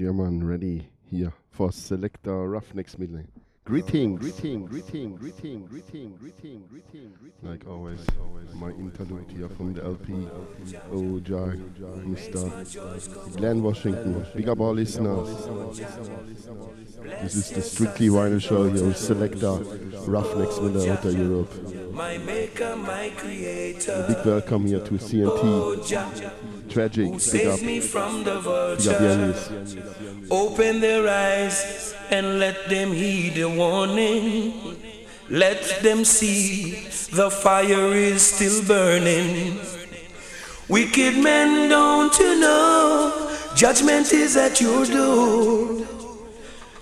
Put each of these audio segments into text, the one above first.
Yeah, man, ready here for Selector Ruffneck Smille. Greeting, greeting, greeting, greeting, greeting, greeting, greeting, Like always, my interlude here from the LP. Oh, Jai, Mr. Glen Washington. Big up all listeners. This is the Strictly Vinyl Show here with Selector Ruffneck Smille out of Europe. My maker, my creator. A big welcome here to CNT. Oh, Tragic, big up. me from the Yanis. Open their eyes and let them heed the warning. Let them see the fire is still burning. Wicked men, don't you know? Judgment is at your door.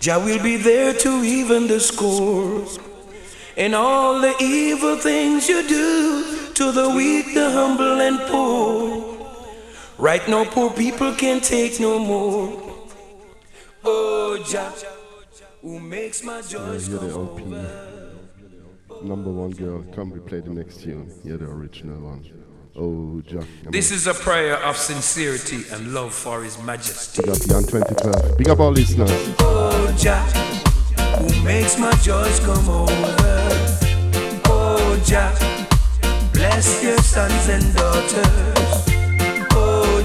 Jah will be there to even the score. And all the evil things you do to the weak, the humble, and poor. Right now, poor people can't take no more. Oh, Jah, who makes my joys here come the LP. over. Number one girl. Come, we play the next tune. Here the original one. Oh, Jack. This is a prayer of sincerity and love for His Majesty. Big up Jan 2012. Big up all listeners. Oh, Jah, who makes my joys come over. Oh, Jah, bless your sons and daughters.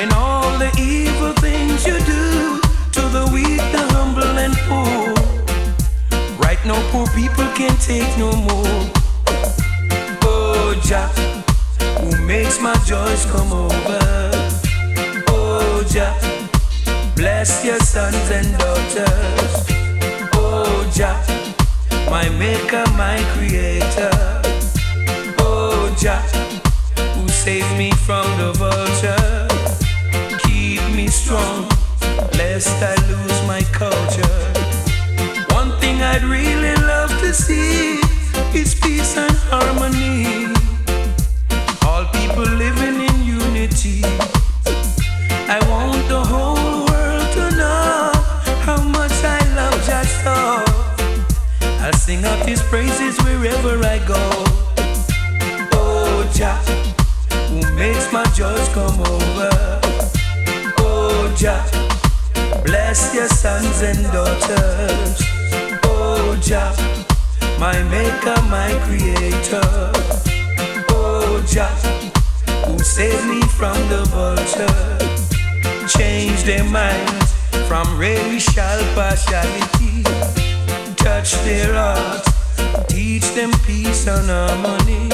And all the evil things you do to the weak, the humble, and poor. Right now, poor people can't take no more. Oh, Jah, who makes my joys come over. Oh, Jah, bless your sons and daughters. Oh, Jah, my maker, my creator. Oh, Jah, who saved me from the vulture. Strong, lest I lose my culture. One thing I'd really love to see is peace and harmony. All people living in unity. I want the whole world to know how much I love so. I'll sing out his praises wherever I go. Oh, Jah, who makes my joys come over. Bless your sons and daughters. Oh, Jah, my maker, my creator. Oh, Jah, who saved me from the vulture. Change their minds from racial partiality. Touch their hearts, teach them peace and harmony.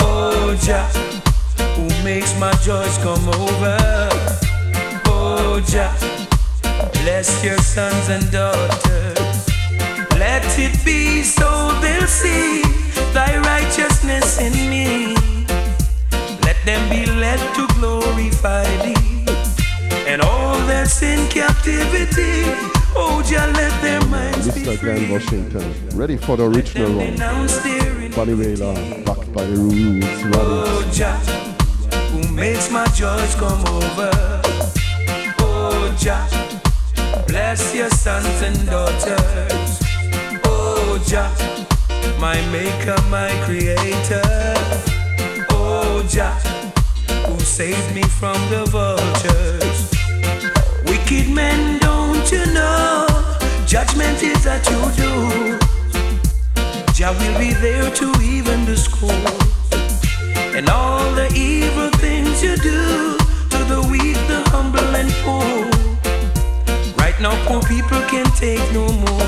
Oh, Jah, who makes my joys come over. Oh, Jah, bless your sons and daughters. Let it be so they'll see thy righteousness in me. Let them be led to glorify thee. And all that's in captivity, oh, Jah, let their minds be Mr. Glen. Washington. Ready for the original one. Bunny Wailer, backed by the Roots. Oh, Jah, who makes my joys come over. Oh, Jah, bless your sons and daughters. Oh, Jah, my maker, my creator. Oh, Jah, who saved me from the vultures. Wicked men, don't you know? Judgment is at your door. Jah will be there to even the score. And all the evil things you do take no more.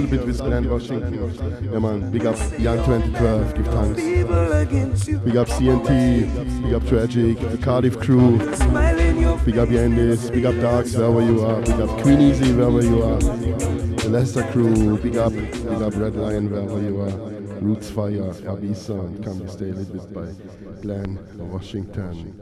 little bit with Glen Washington. Yeah, man. Big up Young 2012. Give thanks. Big up CNT. Big up Tragic. The Cardiff crew. Big up Yandis. Big up Darks, wherever you are. Big up Queen Easy, wherever you are. The Leicester crew. Big up. Big up Red Lion, wherever you are. Roots Fire, Abisa, and Come Stay Lit by Glen Washington.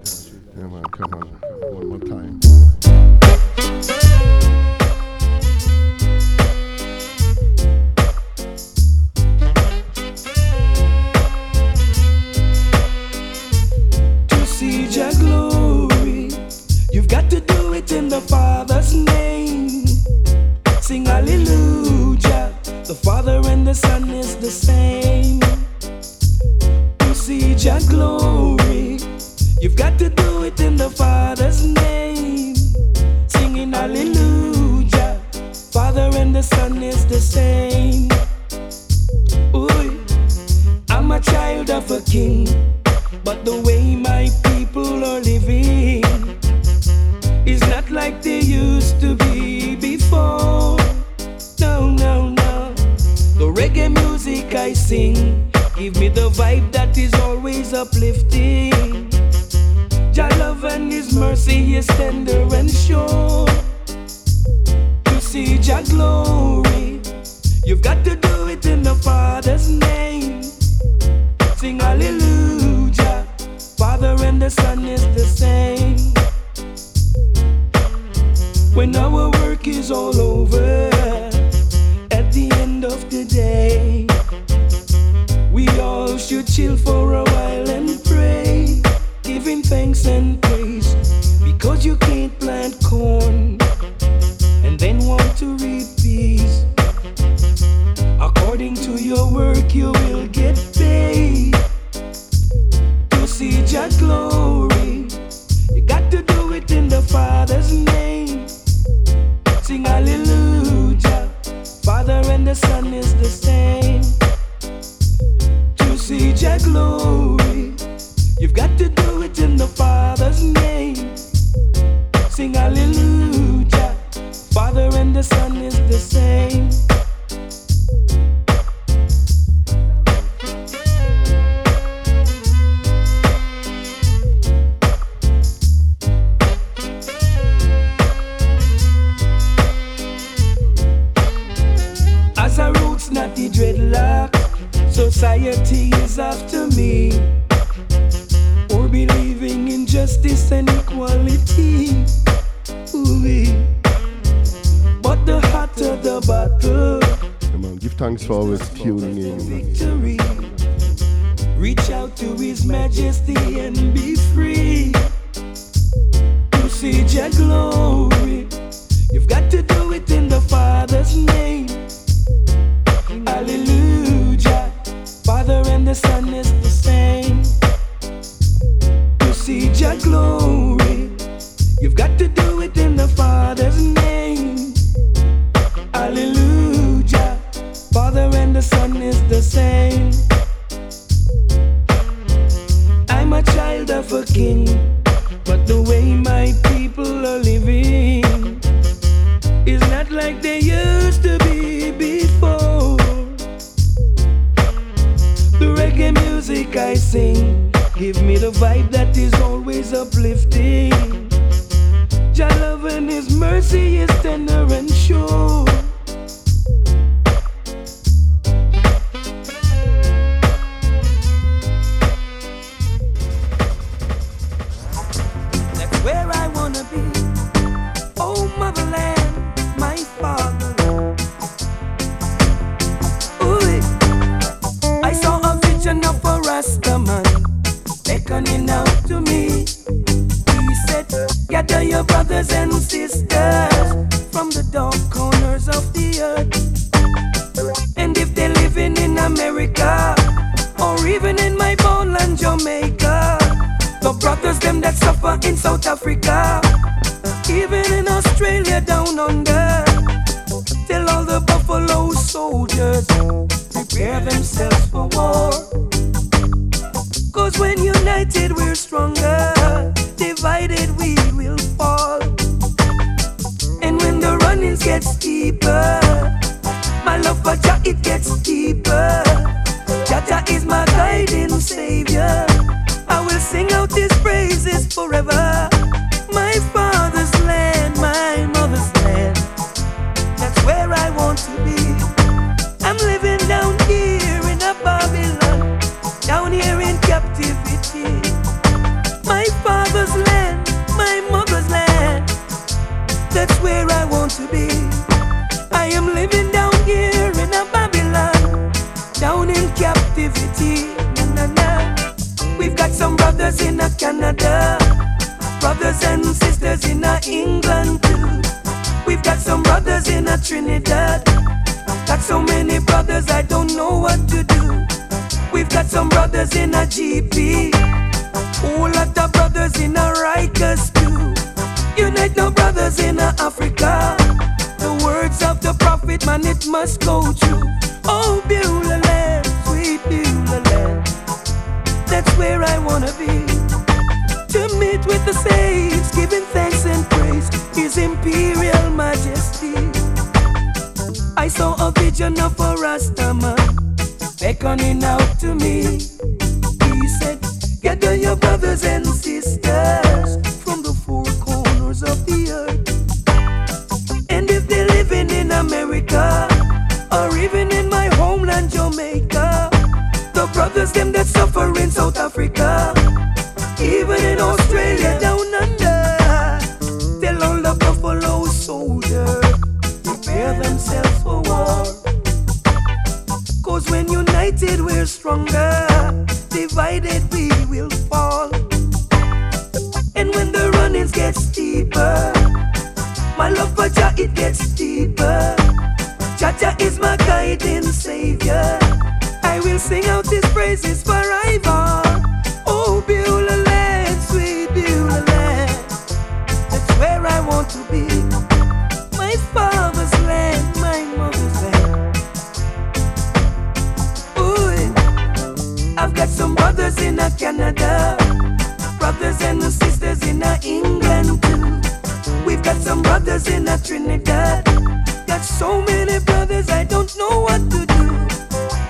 it gets deeper. My love for Jah it gets deeper. Jah Jah is my guiding savior. I will sing out His praises forever. Na, na, na. We've got some brothers in Canada, brothers and sisters in England too. We've got some brothers in Trinidad. Got so many brothers, I don't know what to do. We've got some brothers in a GP, whole lot of brothers in a Rikers too. Unite now, brothers in Africa. The words of the prophet, man, it must go true. Oh, Beulah. That's where I wanna be. To meet with the saints, giving thanks and praise, His Imperial Majesty. I saw a vision of a Rastaman beckoning out to me. He said, Gather your brothers and sisters from the four corners of the earth. And if they're living in America or even in my homeland, Jamaica, the brothers them that suffer in South Africa, even in Australia down under, tell all the buffalo soldiers prepare themselves for war. Cause when united we're stronger, divided we will fall. And when the runnings get steeper, my love for Jah it gets deeper. Jah Jah is my guiding savior. I will sing out his praises forever. Oh, Beulah land, sweet Beulah land. That's where I want to be. My father's land, my mother's land. Ooh, I've got some brothers in Canada, brothers and sisters in England too. We've got some brothers in Trinidad. Got so many brothers, I don't know what to do.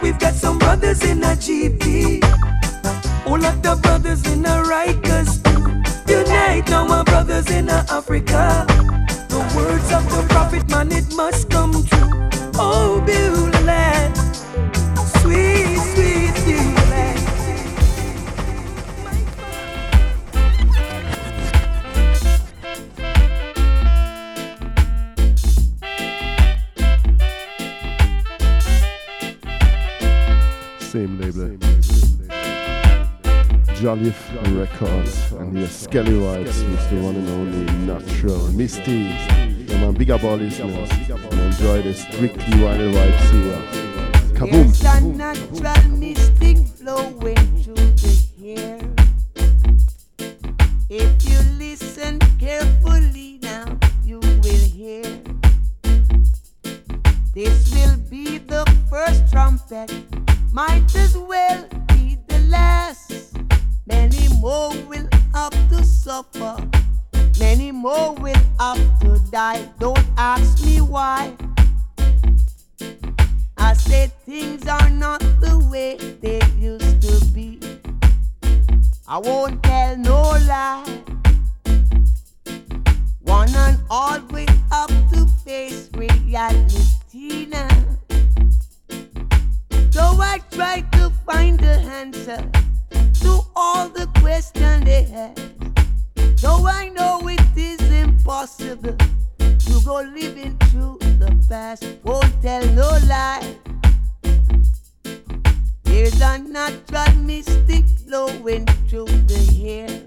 We've got some brothers in a GP. All of the brothers in a Rikers. Unite now, my brothers in a Africa. The words of the prophet, man, it must come true. Oh, Beulah sweet Same label. Jollif Records. And here Skelly Vibes with the one and only Natural Mystic. Yeah man, big up all listeners. And enjoy the strictly vinyl vibes here. Kaboom! There's a natural mystic flowing through the air. If you listen carefully now, you will hear. This will be the first trumpet, might as well be the last. Many more will have to suffer, many more will have to die. Don't ask me why. I said things are not the way they used to be. I won't tell no lie. One and all we have to face reality now. So I try to find the answer to all the questions they have. Though I know it is impossible to go living through the past, won't tell no lie. There's a natural mystic flowing through the air.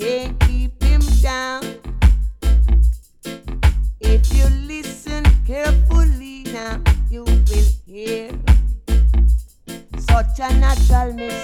Can't keep totalmente.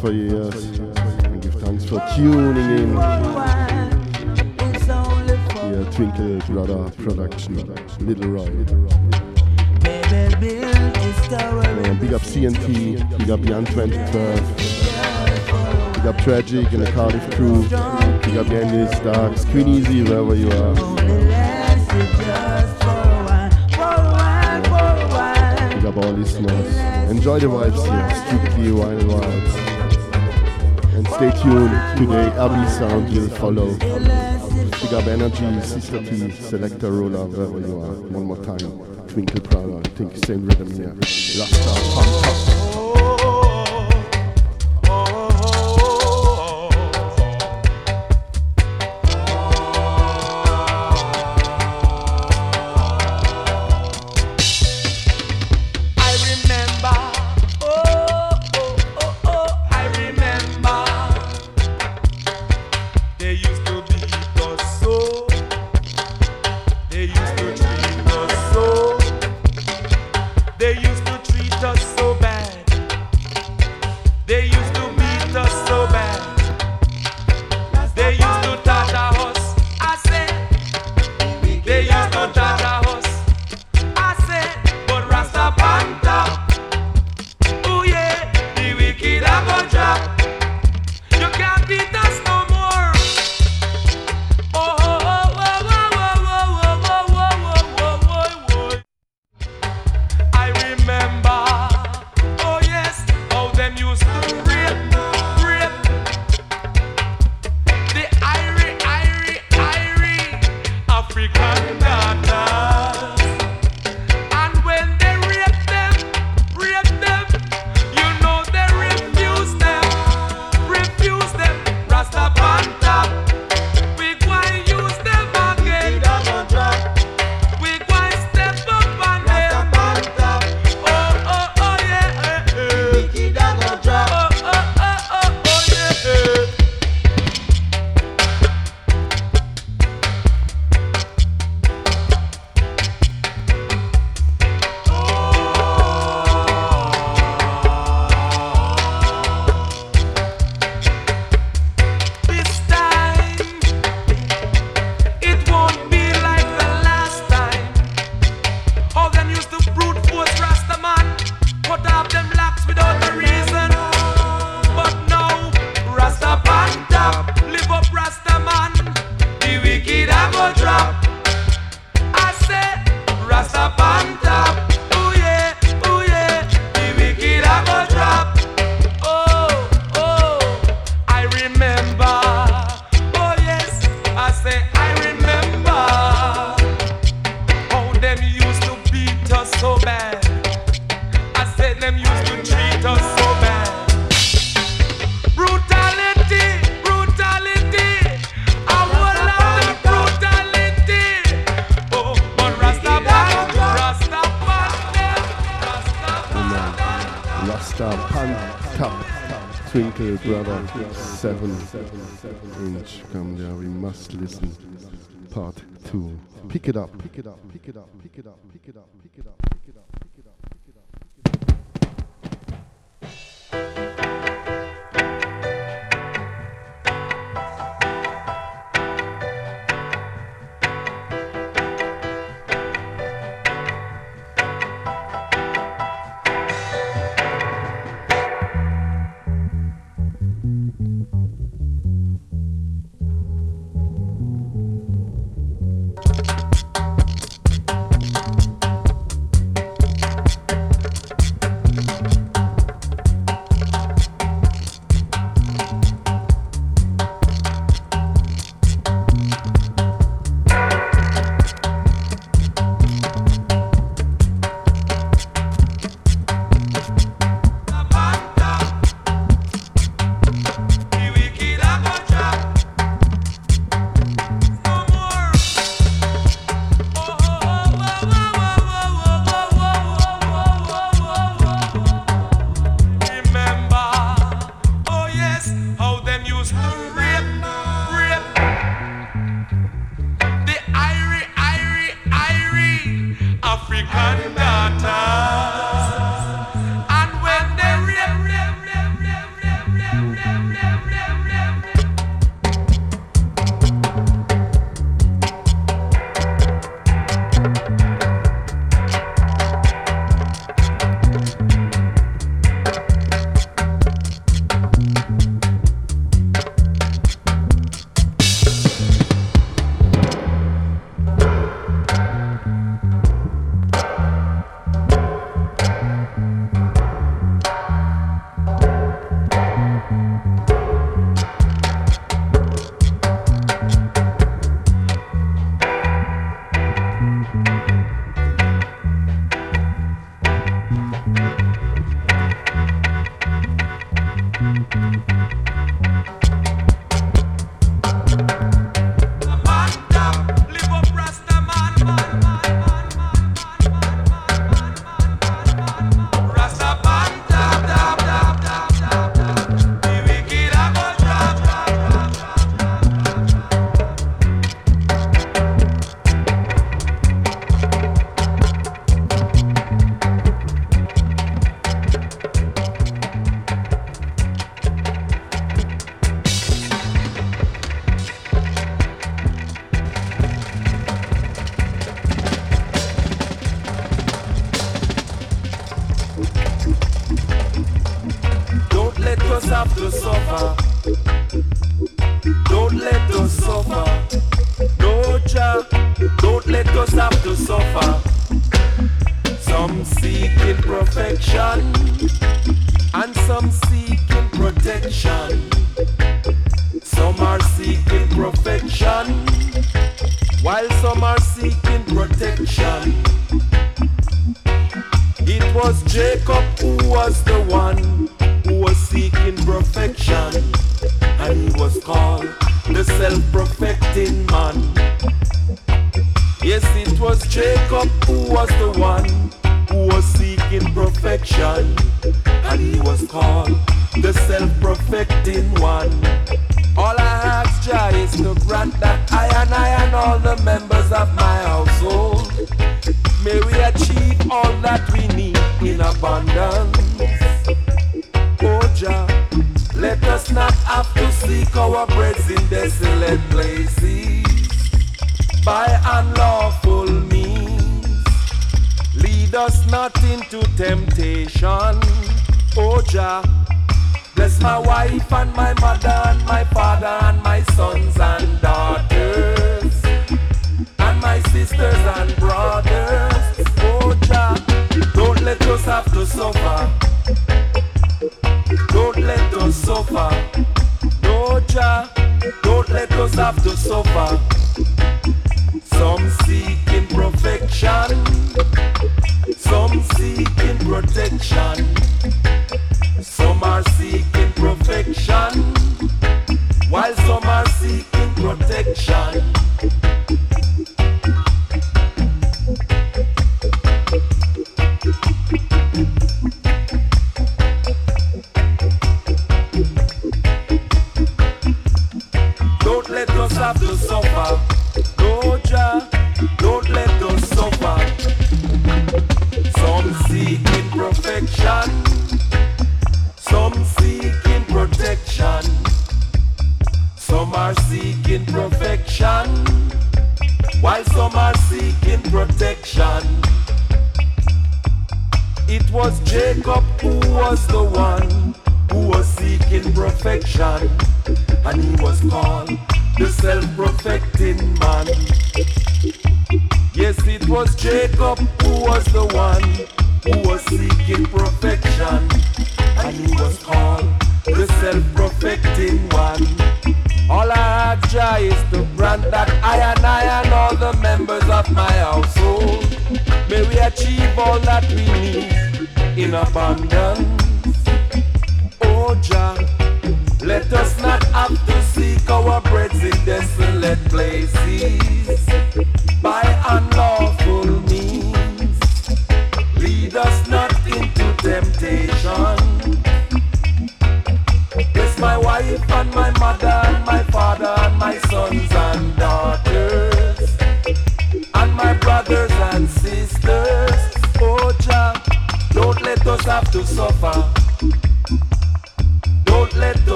for years and give thanks for tuning in. Yeah, Twinkle Brother Production, Little Roy. Yeah, big up CNT, big up Jan 2012, big up Tragic and the Cardiff crew, big up Andy Starks, Queen Easy, wherever you are. Big up all listeners. Enjoy the vibes here. Strictly Vinyl Vibes. Stay tuned. Today, Abby Sound, will follow. Big up energy, Sister T, Selector Roller, wherever uh, you are. One more time. Twinkle Prowler, think same rhythm here. Rasta, pump, pump. Let's listen. Part two. Pick it up. Pick it up. Pick it up. Pick it up. Pick it up.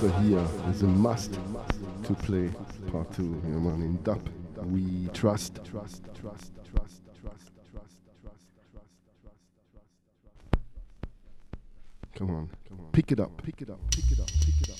so here is a must to play part two. You know, man, in dub, we trust. Come on, Come on. Pick it up, pick it up, pick it up, pick it up.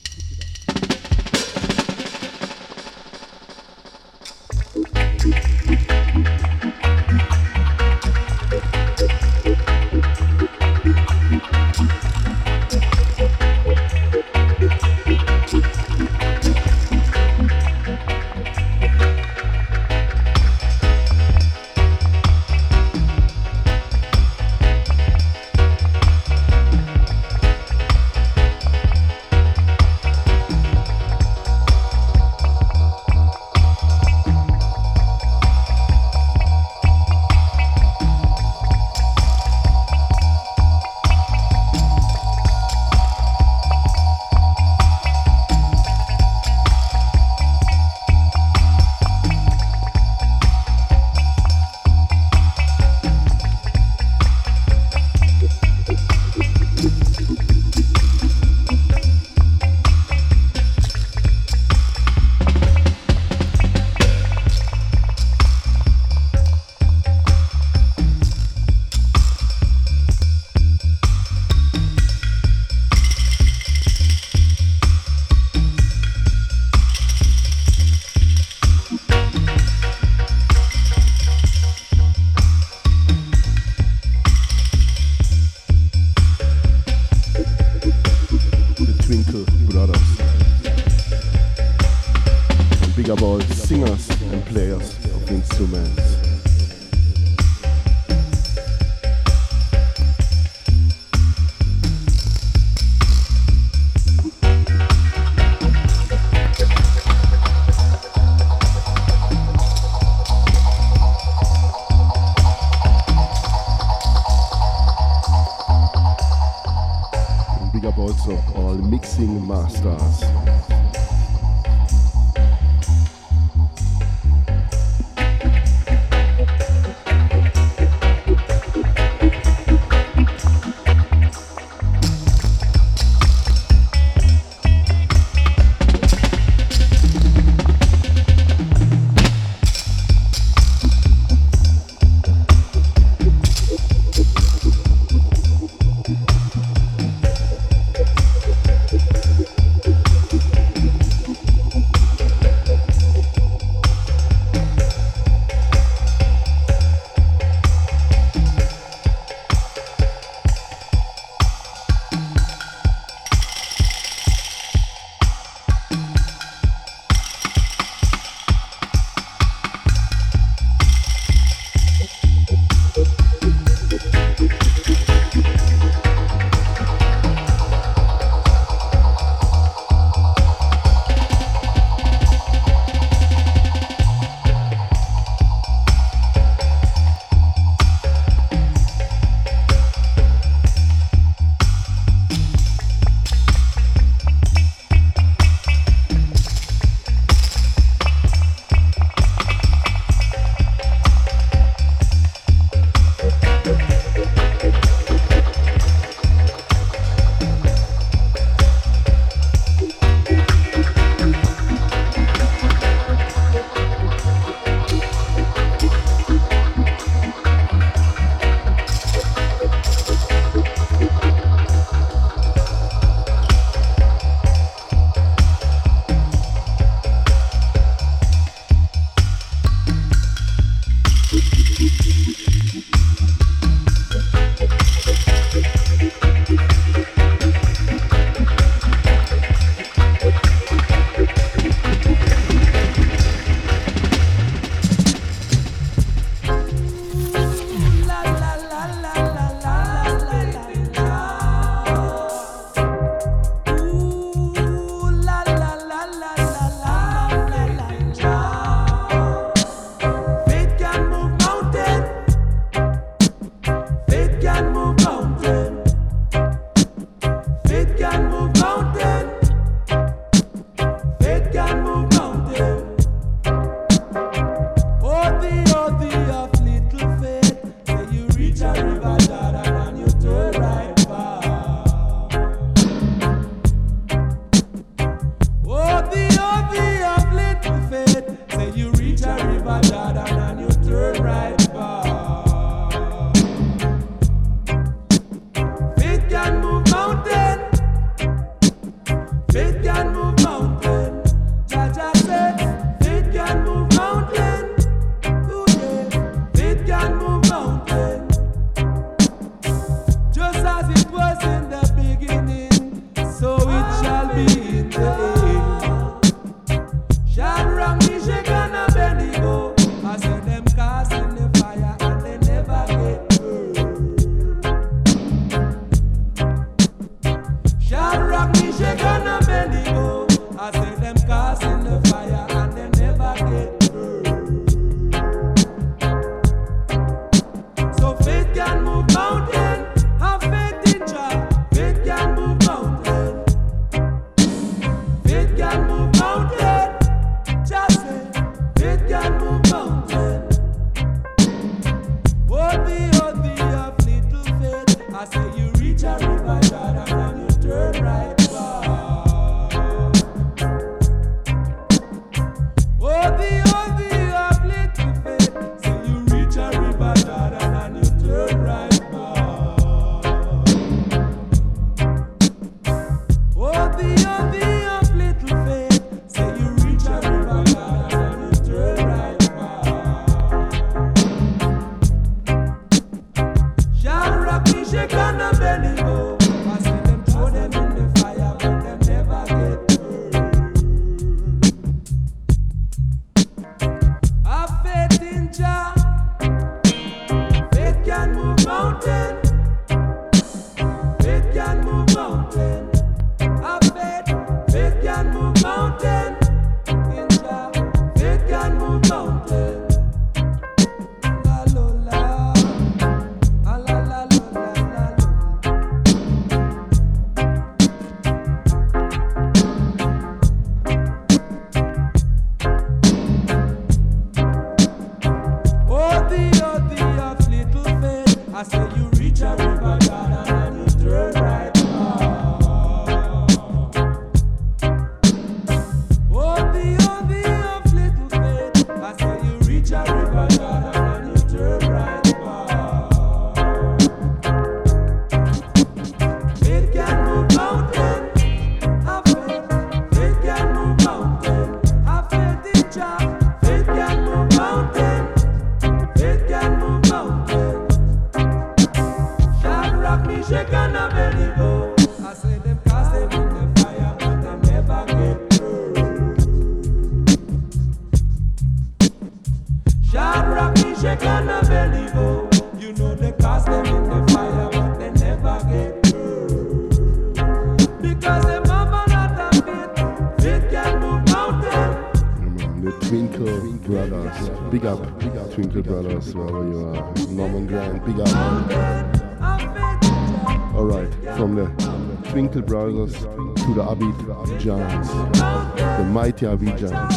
To the Abid Giants, the mighty Abid Giants.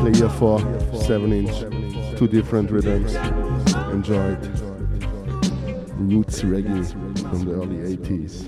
Player 4, 7 inch, two different rhythms. Enjoyed. Roots reggae from the early 80s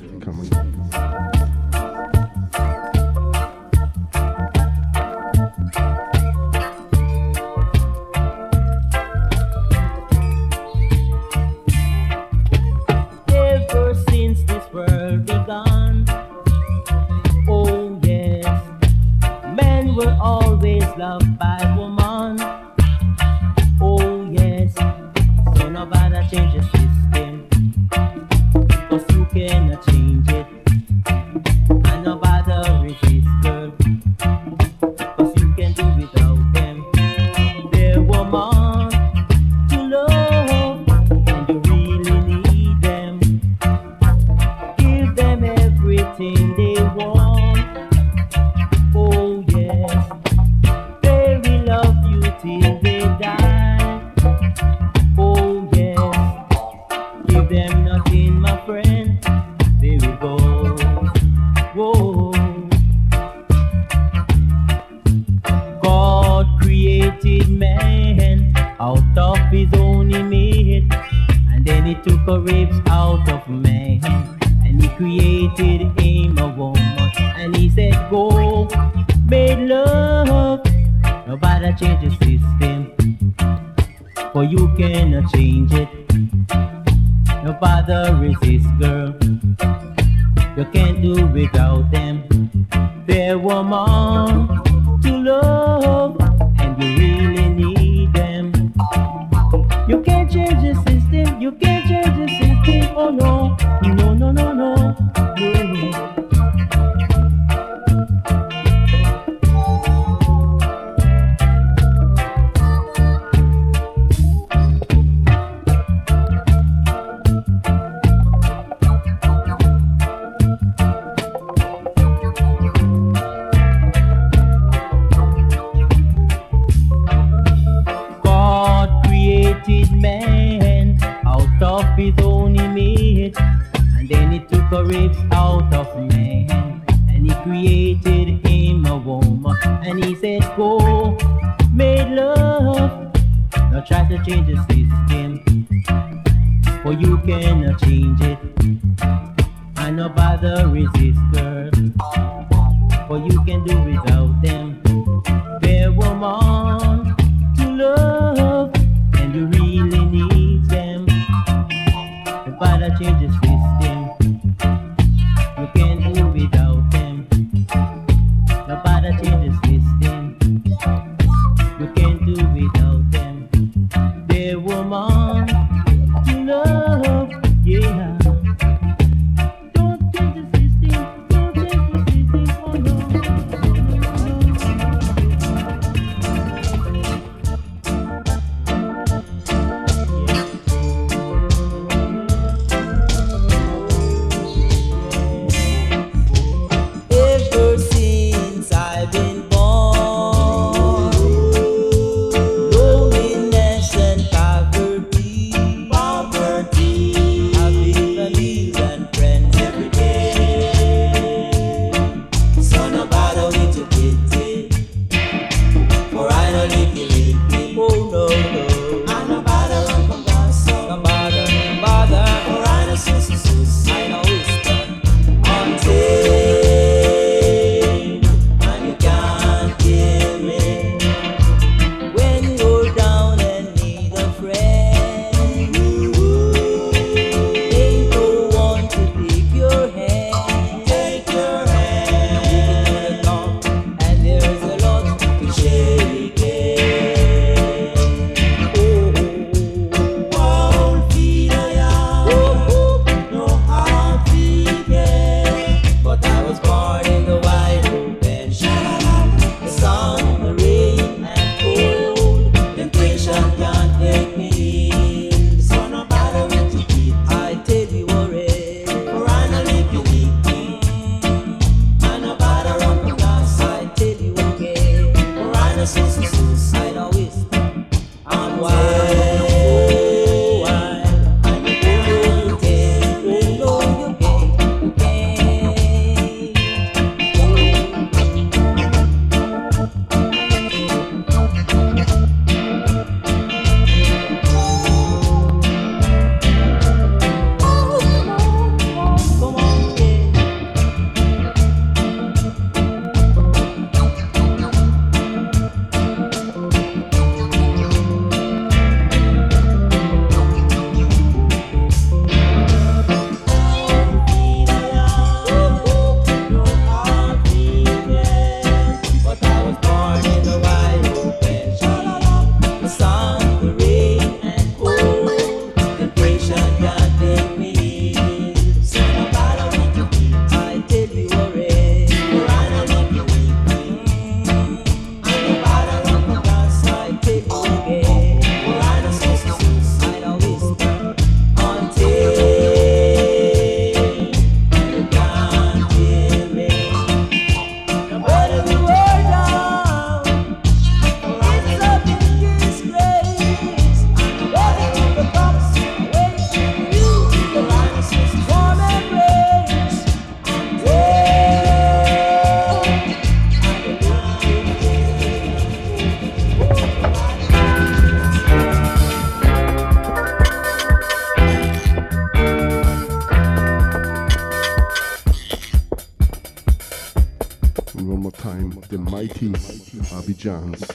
Abidjans.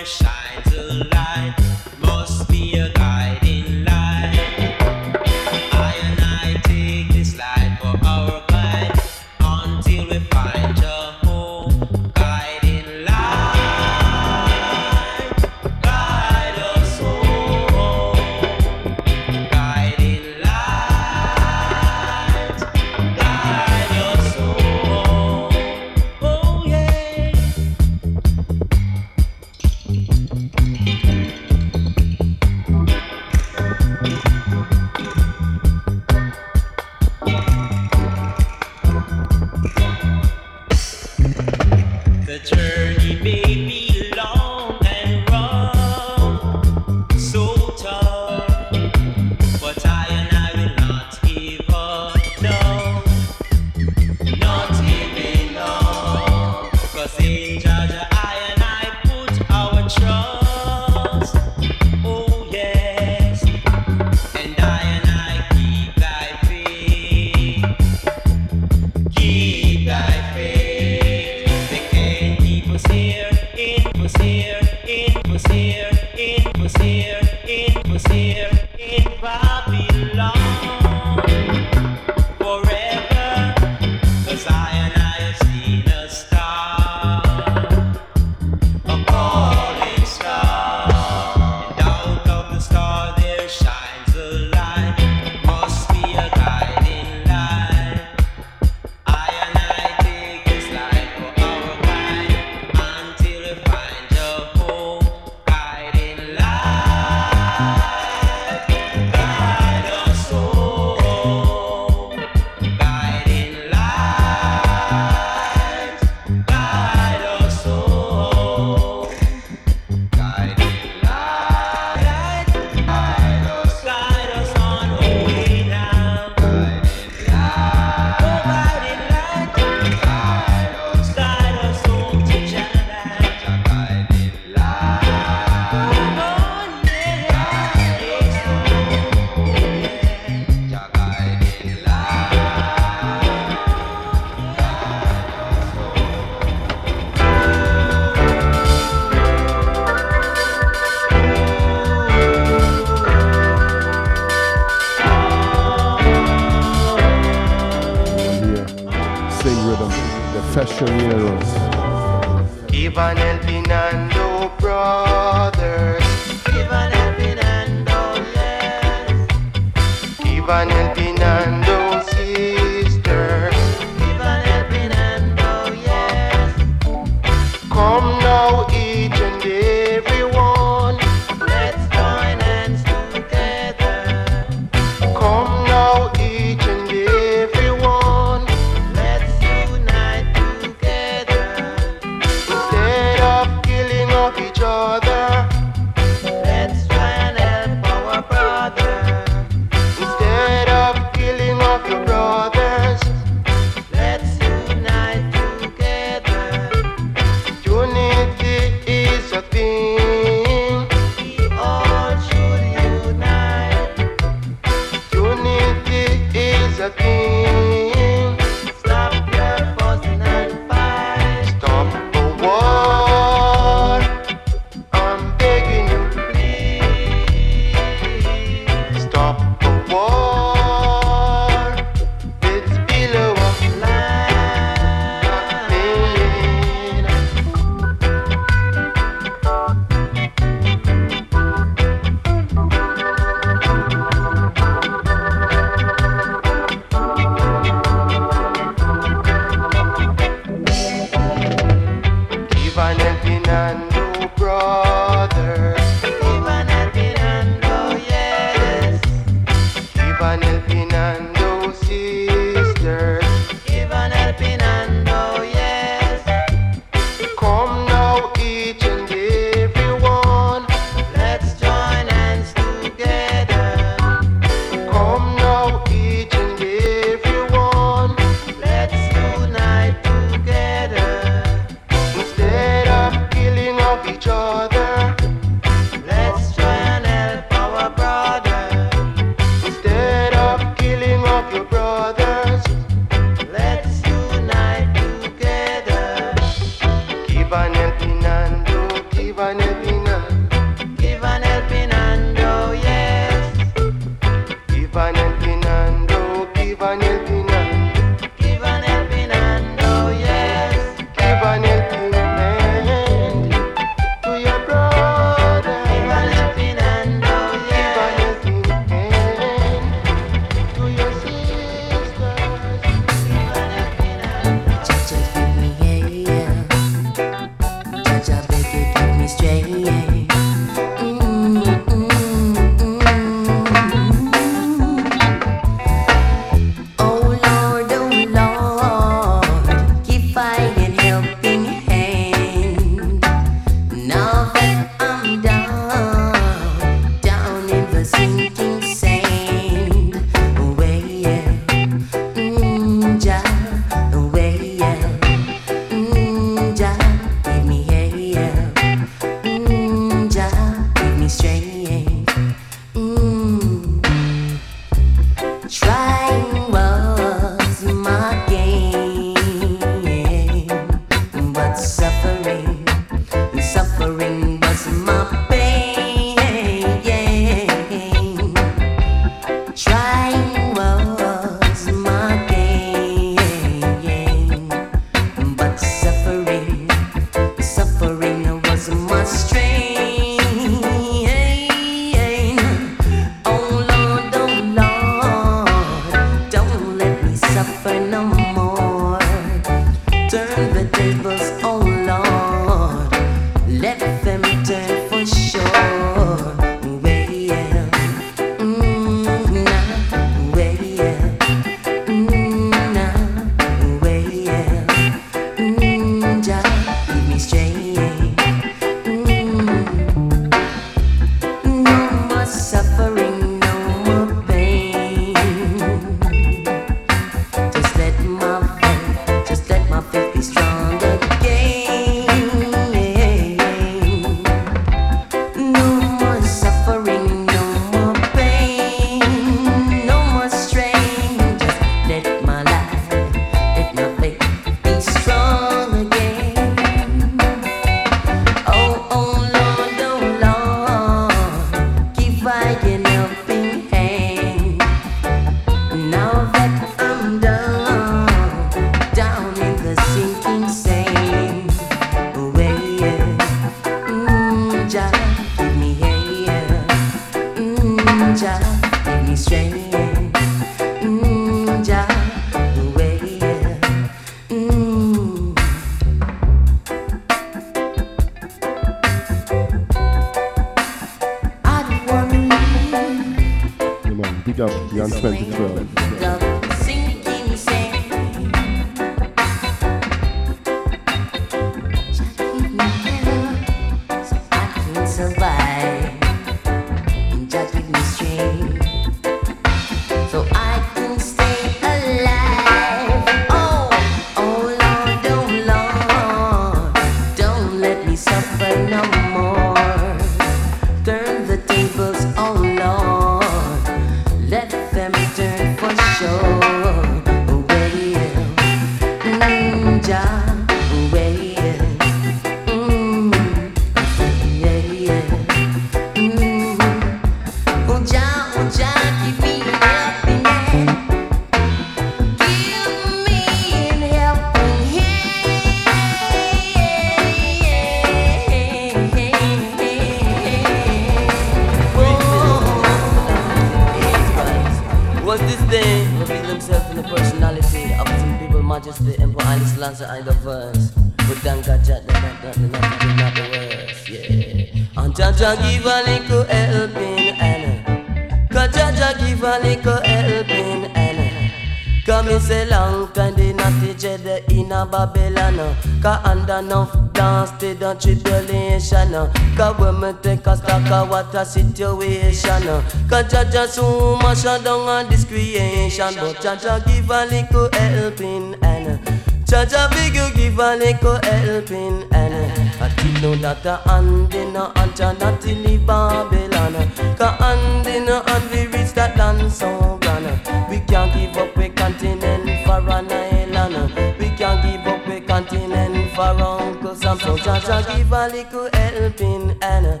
A situation Cause Jaja so much down on this creation But Jaja give a little helping and Jaja big you give a little helping and I think know that the hand in a hand Jaja till leave Babylon. Cause hand in a hand we reach that land so grand. We can't give up we continent for an island. We can't give up we continent for Uncle Sam So Jaja give a little helping and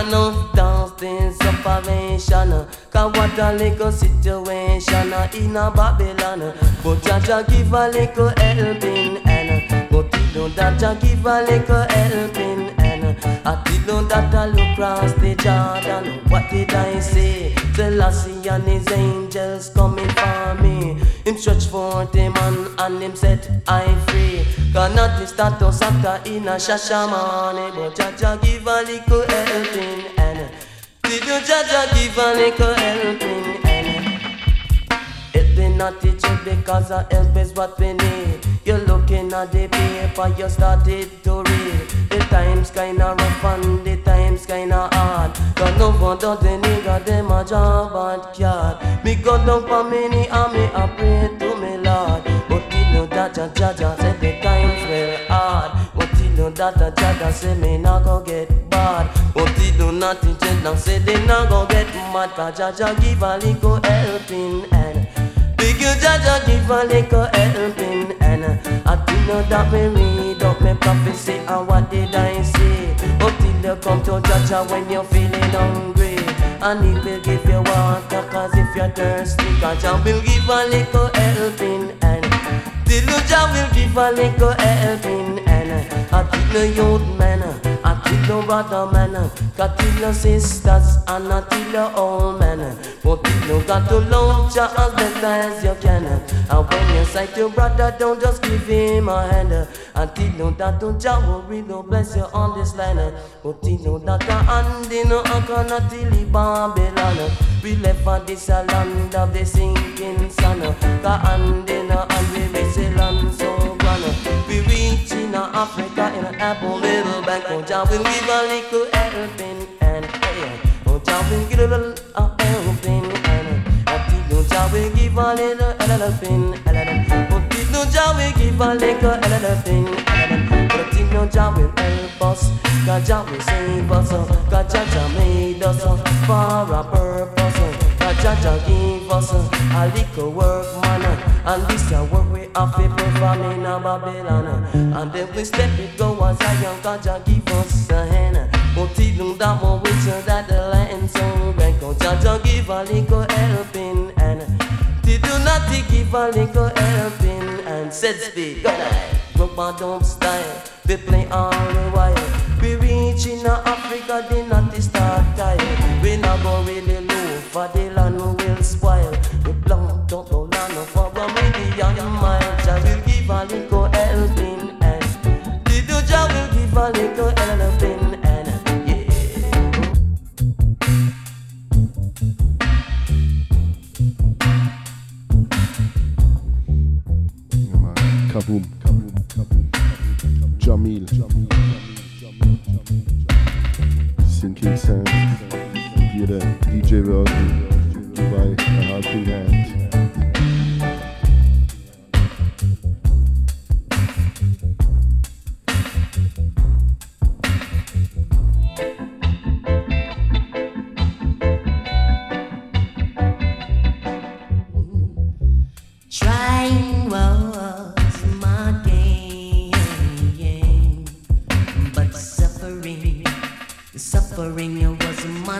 enough things separation Cause what a little situation in a Babylon. But Jaja give a little helping and But you know Jaja give a little helping and I did know that I look across the Jordan. What did I say? Selassie and his angels coming for me. Him stretch forth him man and him set I free. Cause not the status after in a shashamane But Jaja give a little Jaja give a little helping and Help me not teach you because a help is what we need. You're looking at the paper, you started to read. The times kinda rough and the times kinda hard. Cause no wonder the nigga them a job at card Me go down for many and me a pray to me Lord. But you know that ja ja said the times were you ja ja say me not go get bad. But you know nothing change now say they not go get mad. Cause ja ja give a little helping hand. Big you Jaja give a little helping and I do know that me read up my prophecy and what did I say? But till you come to Jaja when you're feeling hungry. And he will give you water cause if you're thirsty Jaja will give a little helping and Till you Jah will give a little helping and I till the youth man I till the brother man I till the sisters and I till the old man But you got to love Jah as best as you can And when you sight your brother don't just give him a hand. Until you know that Jah will really bless you on this line But you know that the hand in a cannot till Babylon. We left for this land of the sinking sun The hand in a hand we Africa in an apple little Oh Jah will give a little helping hand hey, Jah will give a little helping hand Until Jah will give a little hand Until Jah will give a little hand But until Jah will help us. Jah will save us. Jah Jah made us. For a purpose God Jah Jah give us a little work man And this a work we have to perform in a Babylon. And then we step it go as young God Jah give us a hand But know that more we sure that the land so God Jah Jah give a little helping hand. Did you not give a little helping and said speak night Rubber don't style, we play all the while. We reach in Africa, they Kaboom. Jamil. Sinking Sand. Und hier DJ Version. Dubai, a helping hand.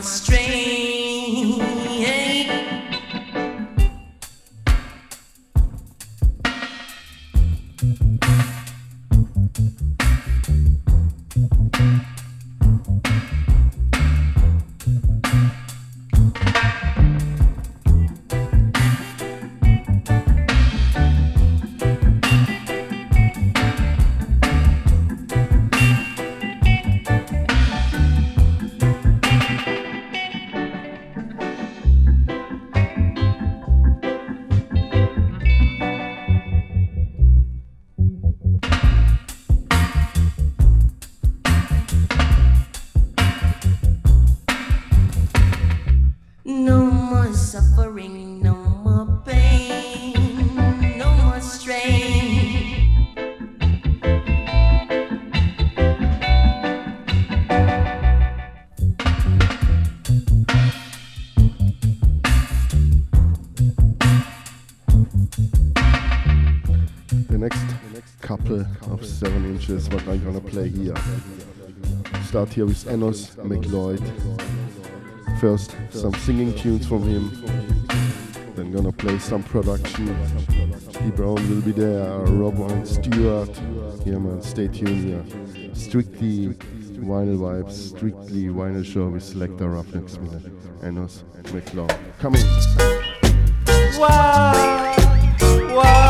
Was which is what I'm gonna play here. Start here with Enos McLeod. First, some singing tunes from him. Then gonna play some production. D Brown will be there, Rob and Stewart. Yeah man, stay tuned here. Strictly vinyl vibes, strictly vinyl show with Selector Ruffneck Smille. Enos McLeod. Come in. Wow. Wow.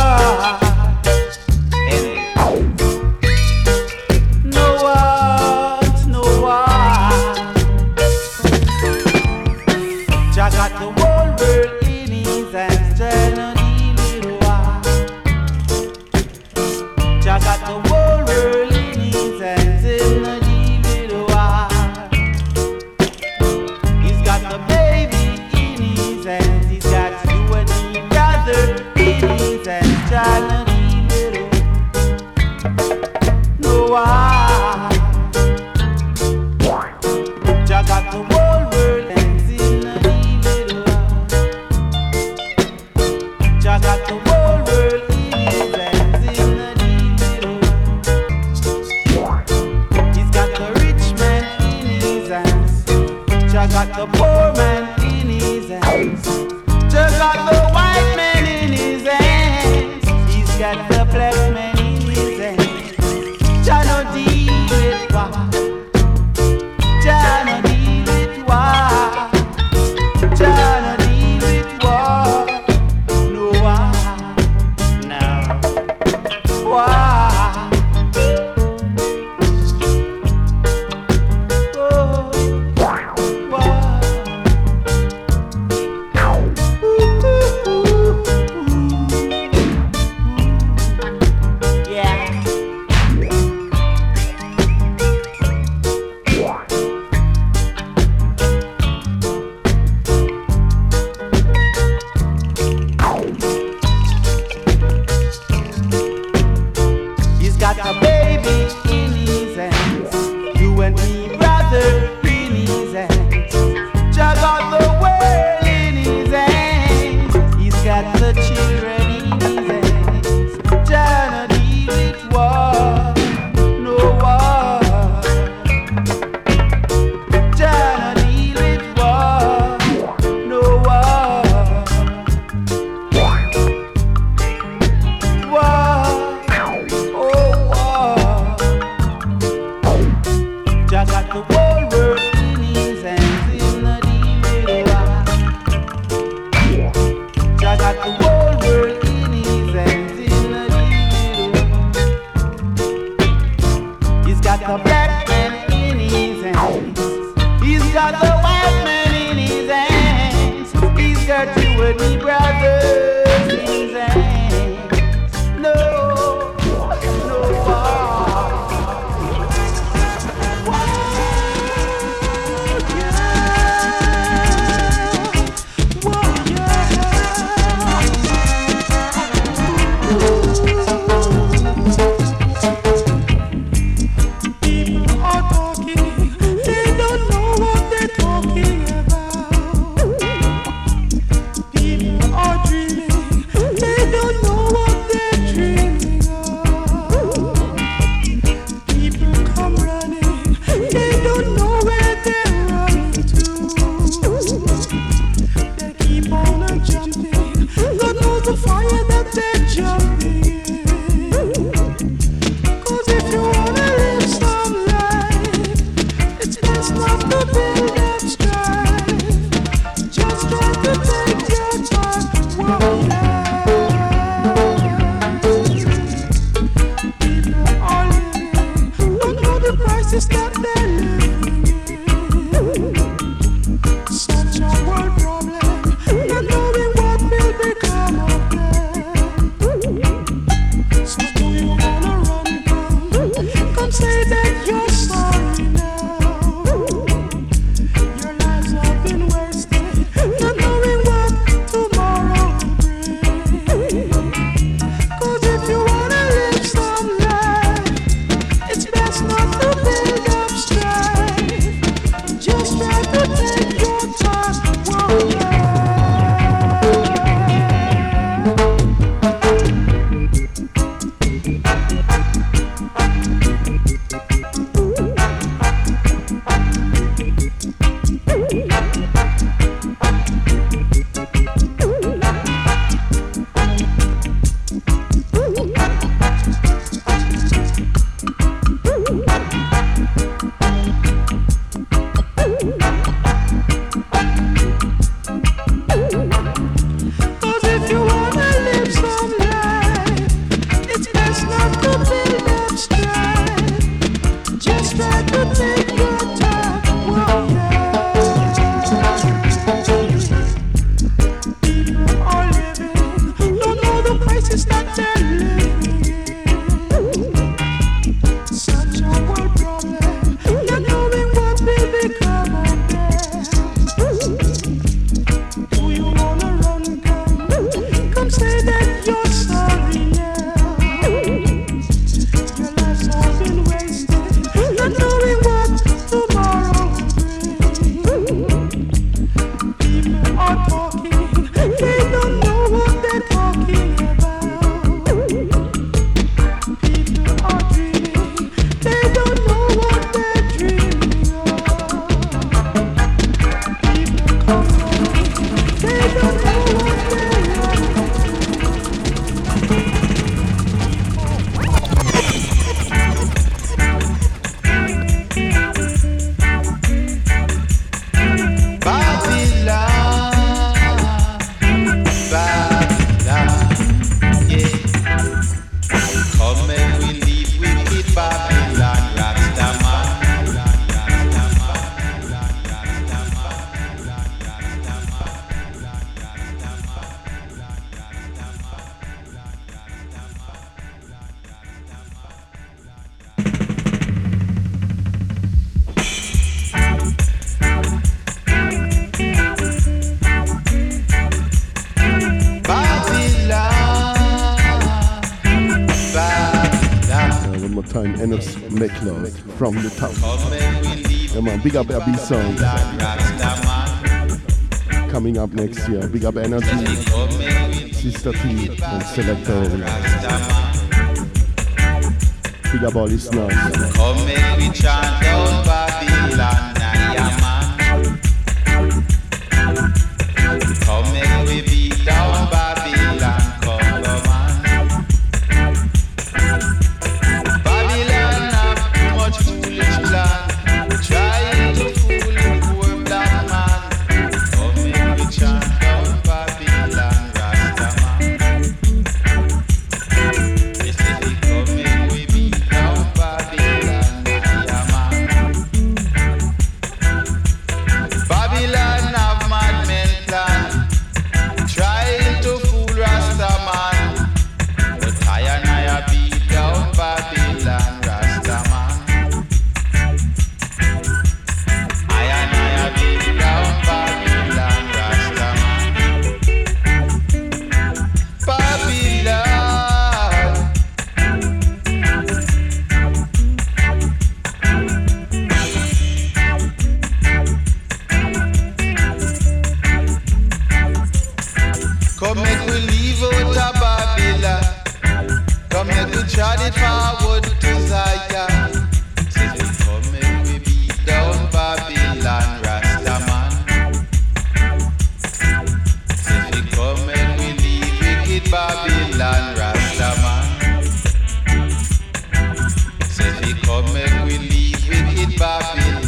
Big up RB song Coming up next year. Big up Energy, Sister T, and Selector. Big up all listeners. Come we chant down Babylon.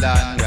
London.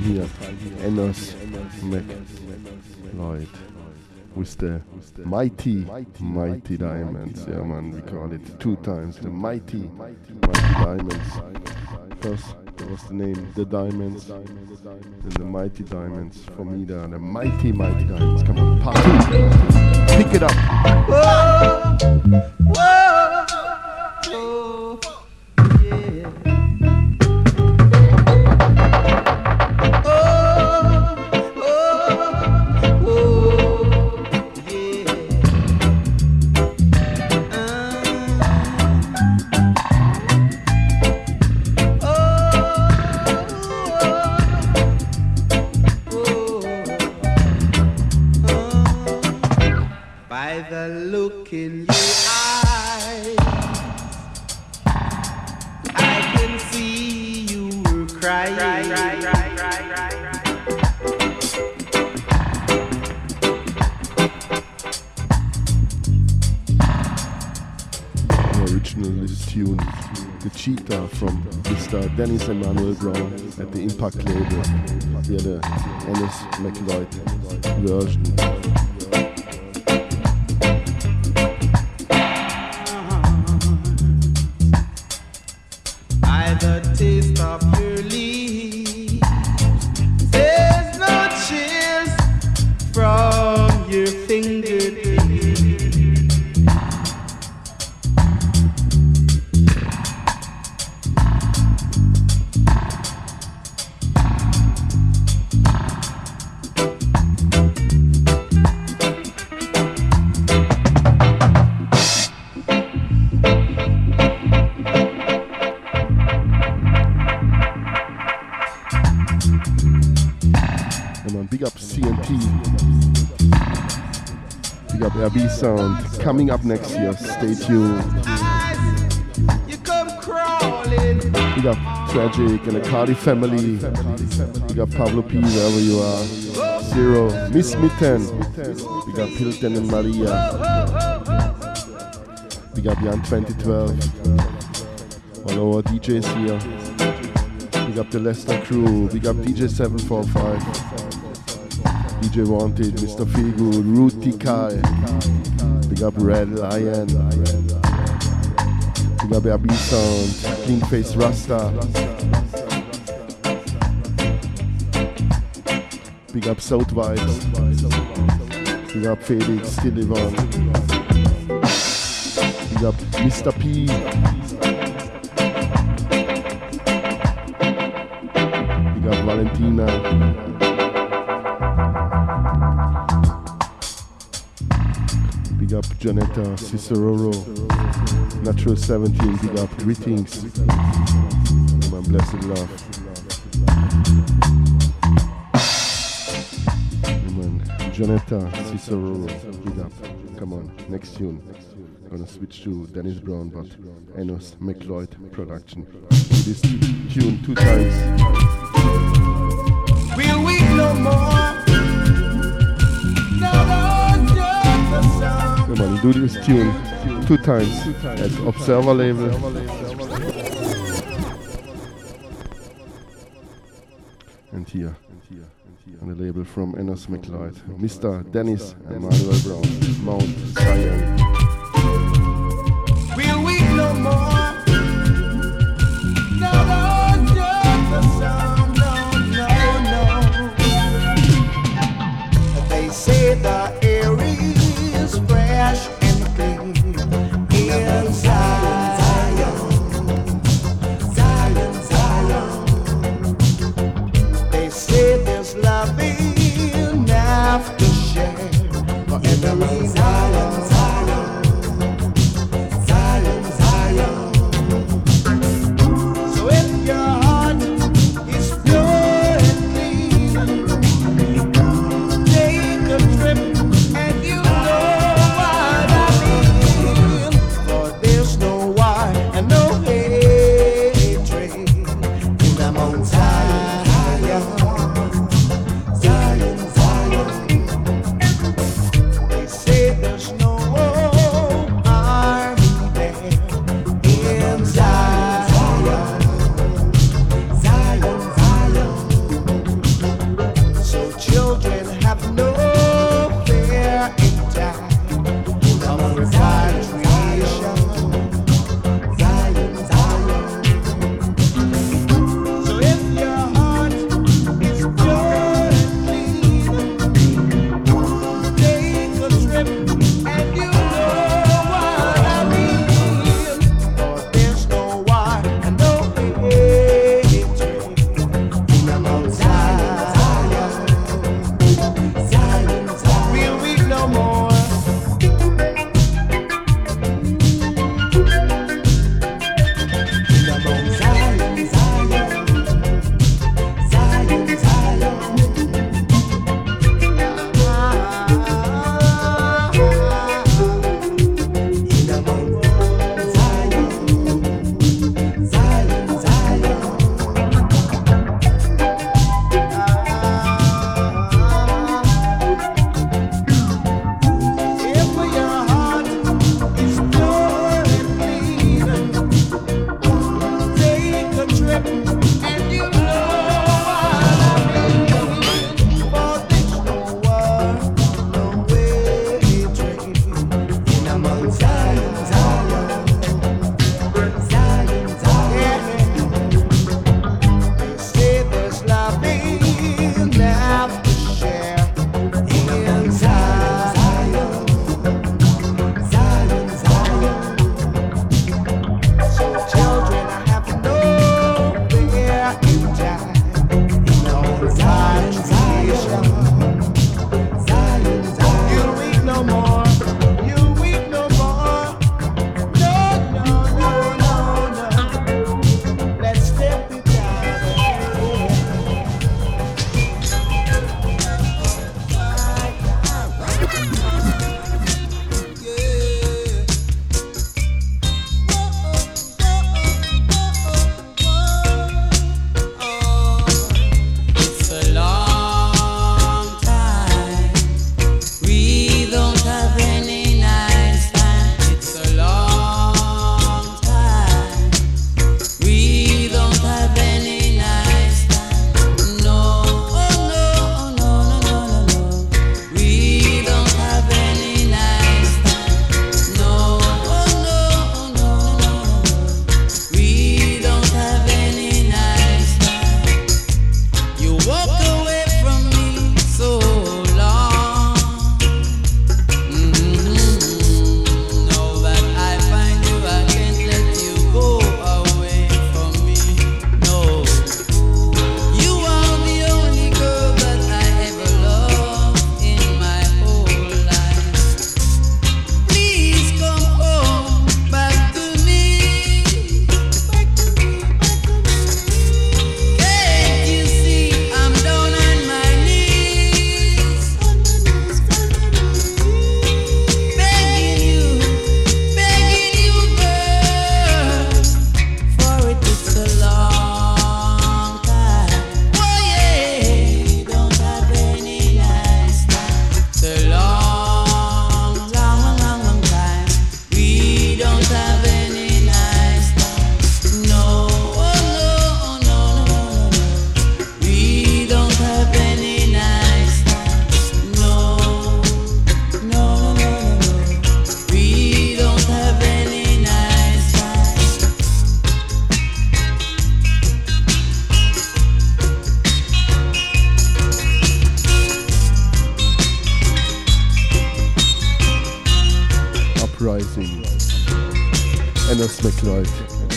Here. Enos Mac Lloyd with the mighty, mighty diamonds. Yeah, man, we call it two times the mighty, mighty diamonds. First, that was the name, the diamonds. Then the mighty diamonds. For me, they are the mighty, mighty diamonds. Come on, part two. Pick it up. By Dennis Emmanuel Brown at the Impact label. Here the Enos McLeod version. Coming up next year. Stay tuned. You come crawling. Big up Tragic and the Cardi family. We got Pablo P, wherever you are. Zero. Miss Mitten. We got Hilton and Maria. Big up Jan 2012. All our DJs here. Big up the Leicester crew. Big up DJ 745. DJ Wanted, Mr. Feelgood, Ruti Kai. Big up Red Lion. Big up RB Sound, Clean Face Rasta. Big up South Vibes. Big up Felix, Stilivan. Big up Mr. P. Big up Valentina. Janetta, Ciceroro, Natural 17, big up, greetings. My blessed love. Janetta, Ciceroro, big up. Come on, next tune. Gonna switch to Dennis Brown, but Enos McLeod production. This tune two times. On, do this tune two times at Observer label. And here, on the label from Enos McLeod, Mr. Dennis Emmanuel Brown, Mount Zion.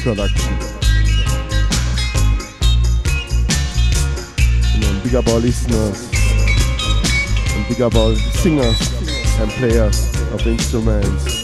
production. You know, big up our listeners, and big up our singers and players of instruments.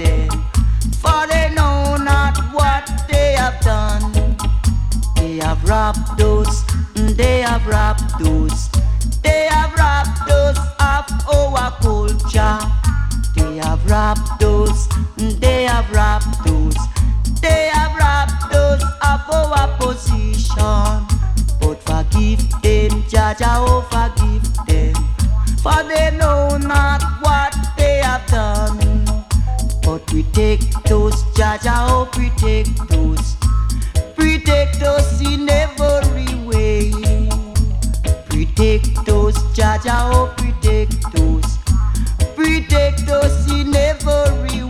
wasted, for they know not what they have done. They have robbed those, they have robbed those, they have robbed those of our culture. They have robbed those, they have robbed those, they have robbed those of our position. But forgive them, Jah Jah, oh forgive them, for they know not what they have done protect us, Jah Jah, oh protect us, protect us in every way. Protect us, Jah Jah, oh protect us, protect us in every way.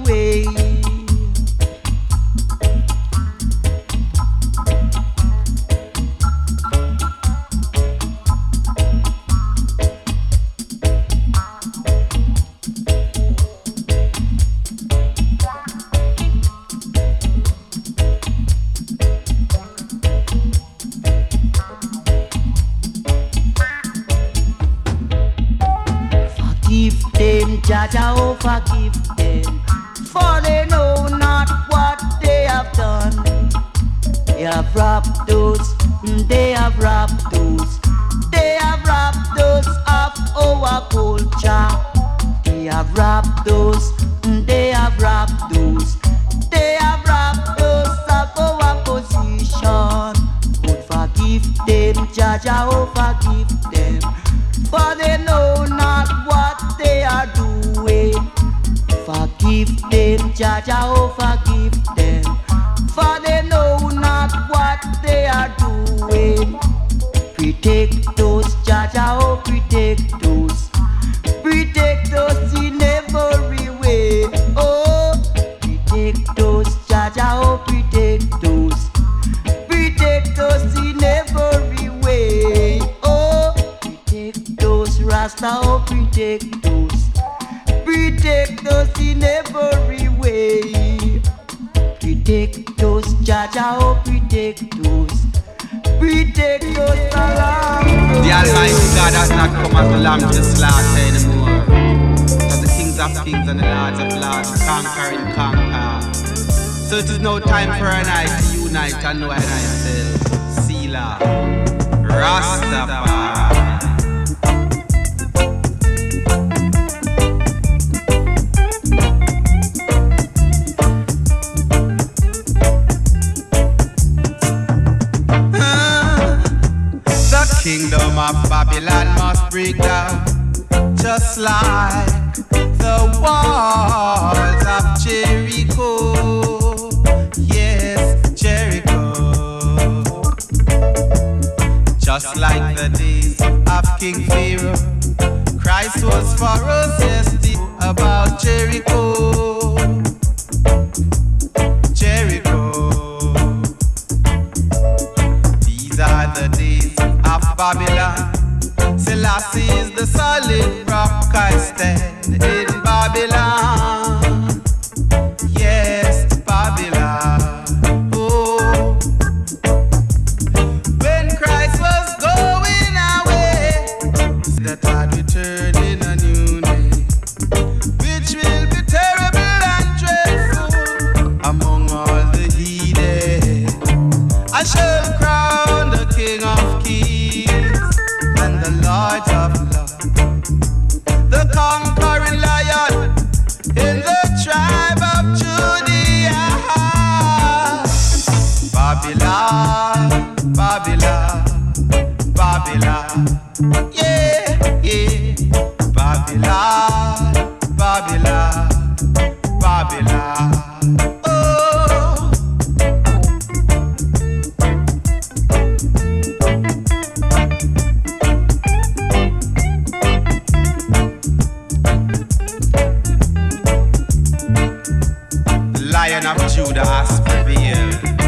of rub San Juan. and of Judah has.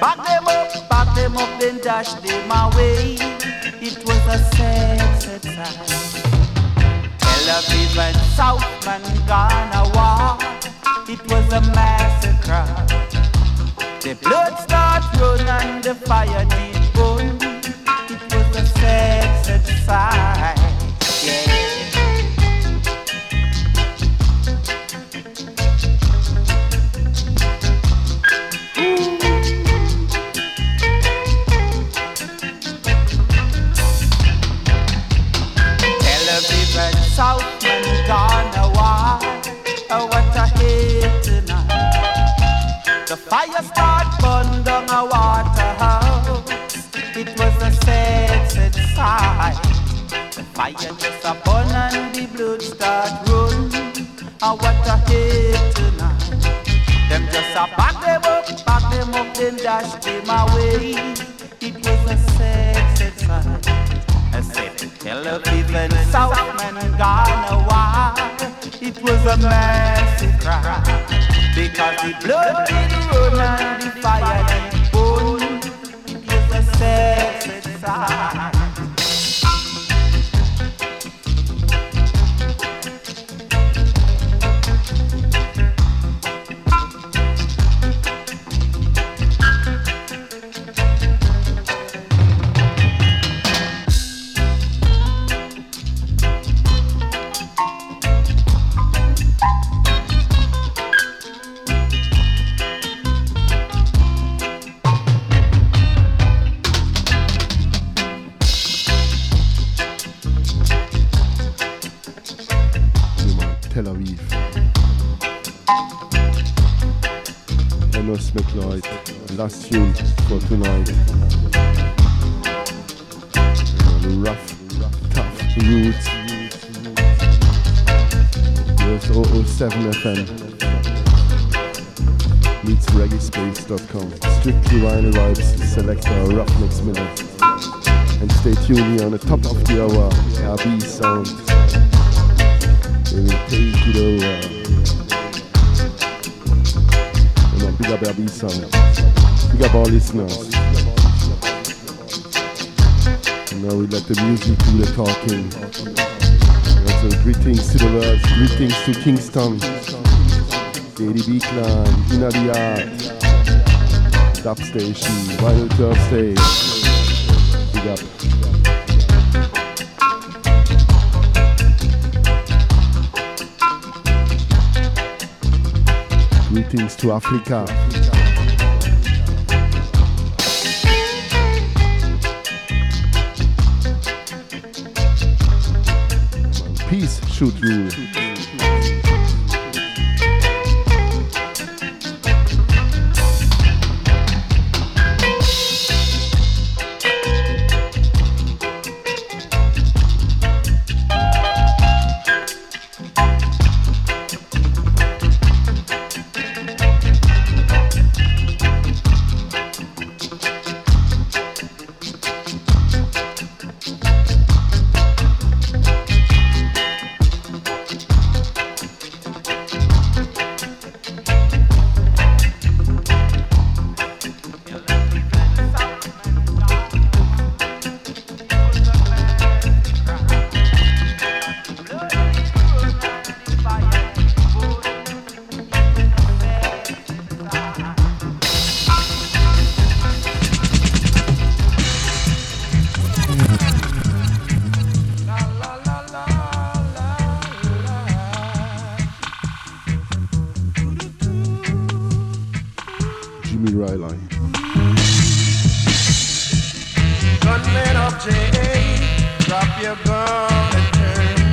Back them up, back them up, then dash them away. It was a sad, sad sight. Tel Aviv and Southman gone war. It was a massacre. The blood start run and the fire did burn. It was a sad, sad sight. Dash them away. It was a sad, sad sight. I said, television Southman gone wild. It was a massacre because the blood did run and the fire did burn. It was a sad, sad sight. Tonight. Yeah, rough, tough roots. Yes, 007 FM. Meets reggaespace.com. Strictly vinyl vibes, selector Ruffneck Smille. And stay tuned here on the top of the hour, RB sound. They will take it over. And then big up RB sound. Big up our listeners. And now we let the music do the talking. So greetings to the world, greetings to Kingston. KDB clan, Yard, Dub Station, Vinyl Thursday. Big up. Greetings to Africa. Peace rule. Jimmy Riley. Gunmen of J.A., drop your gun and turn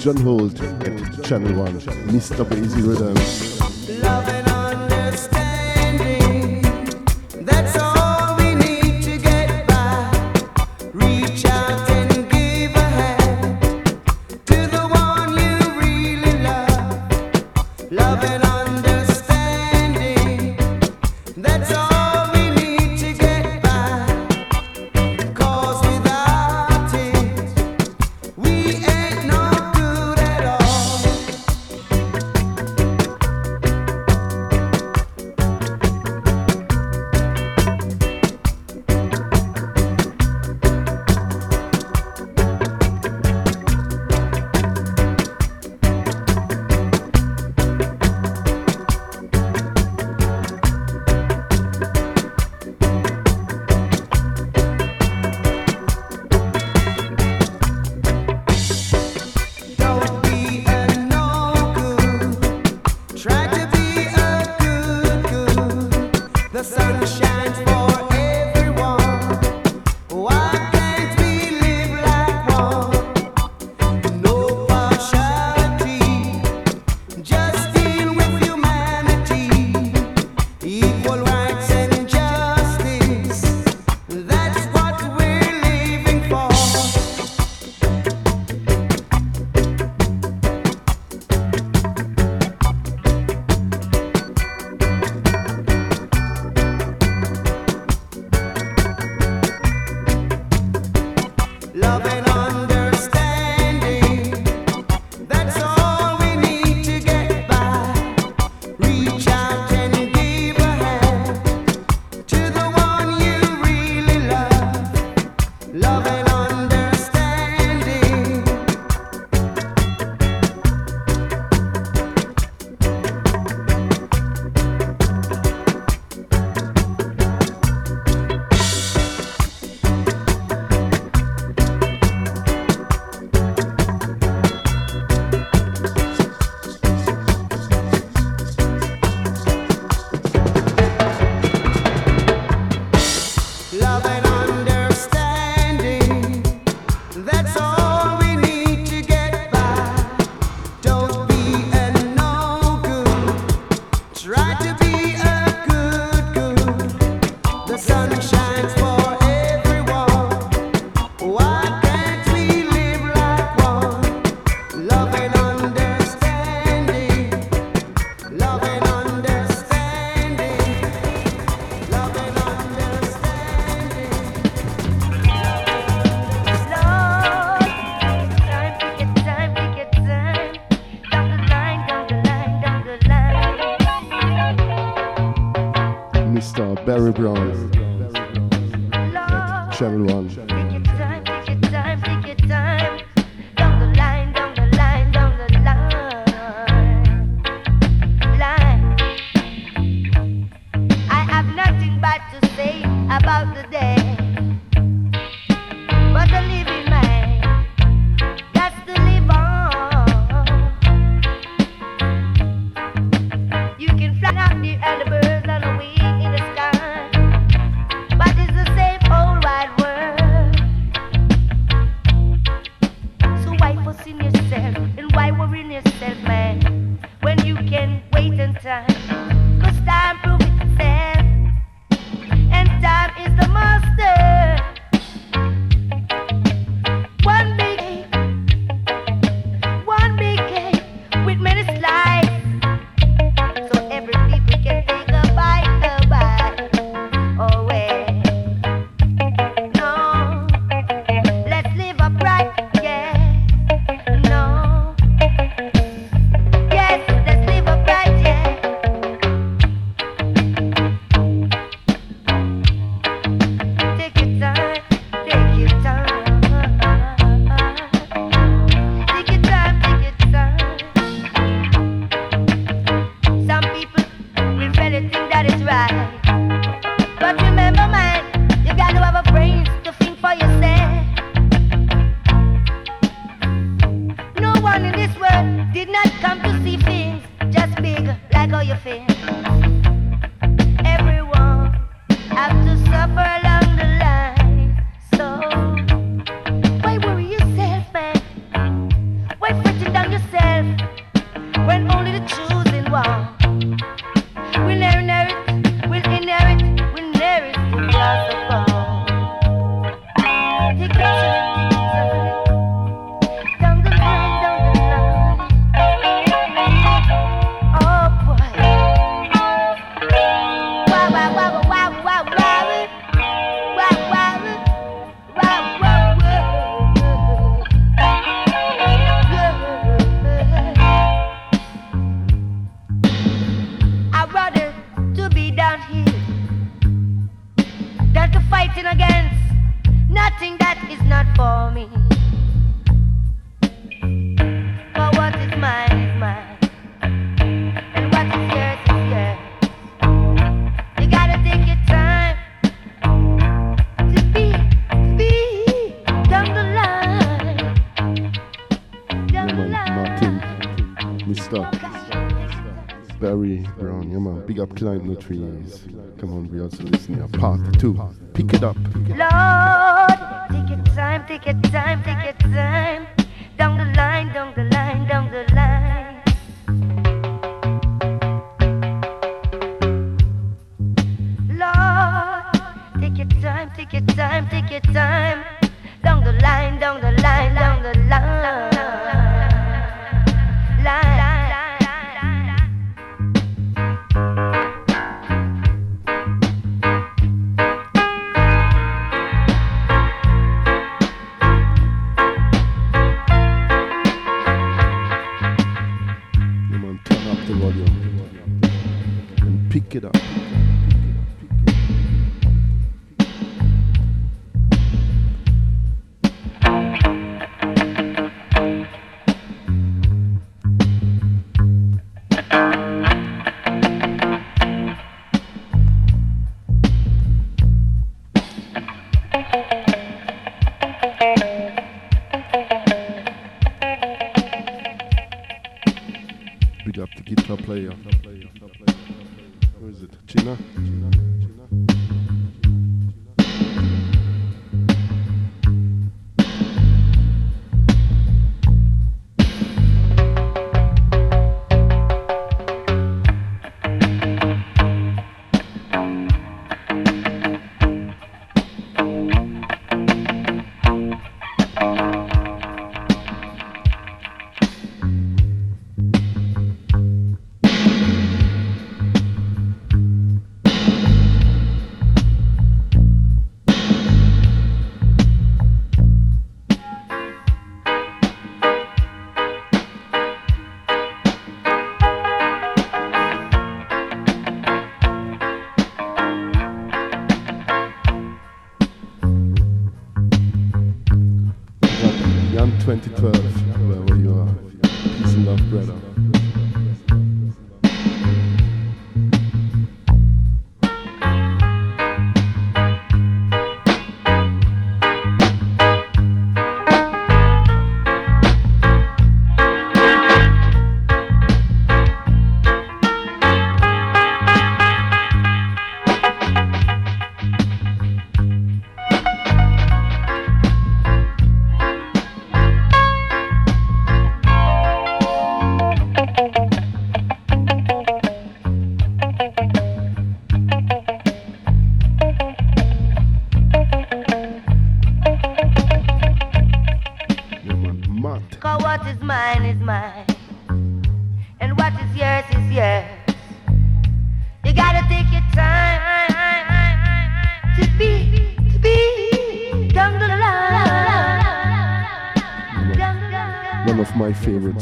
John Holt at Channel 1, Mr. Basie Rhythm. up, climb the trees. Come on, we also listen. up. Part two, pick it up. Lord, take time, take time, take time. Down the line, down the line, down the line. Lord, take time, take time, take time. Down the line, down the line, down the line.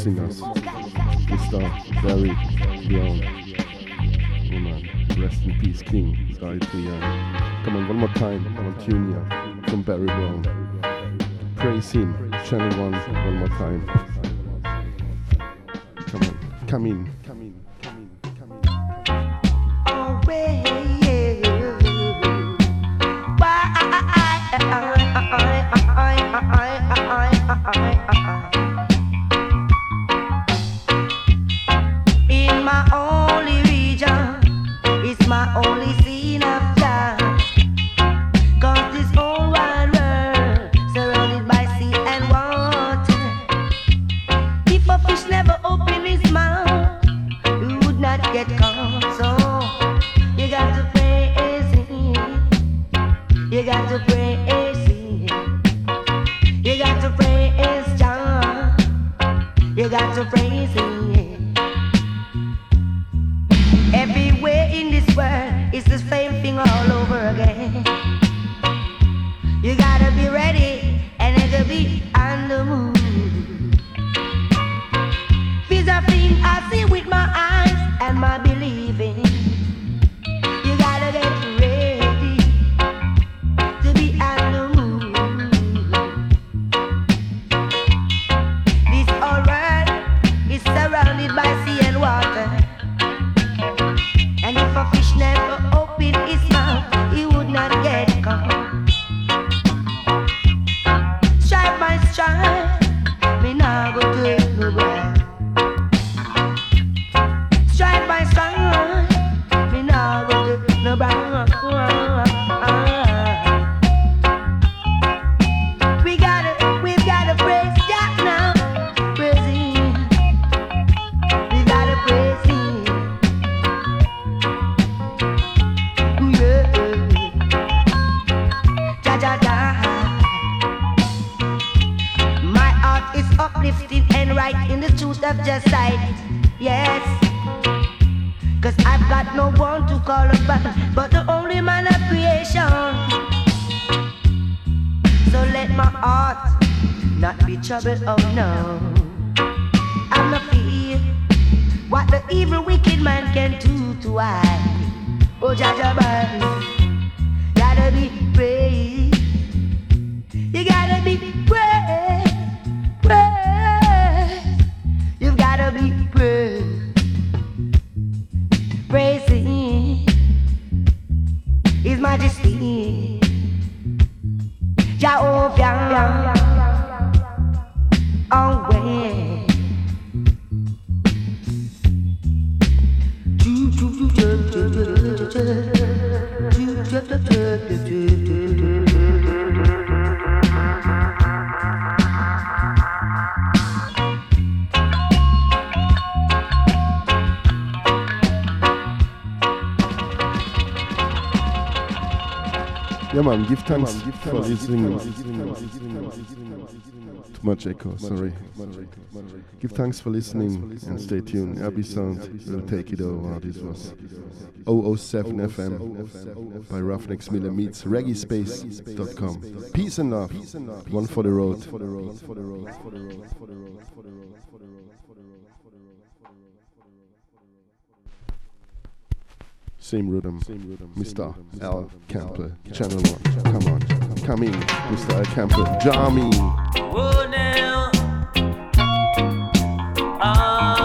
Martins. Too much echo, sorry. Give thanks for listening and stay tuned. Abbey Sound will take it over. This was 007 FM by Ruffneck Smille meets reggaespace.com. Peace and love. One for the road. Same rhythm, same rhythm. Mr. Al L. Campbell, Channel 1. Come on, come in, Mr. Al Campbell. Jami. Oh, now. Ah.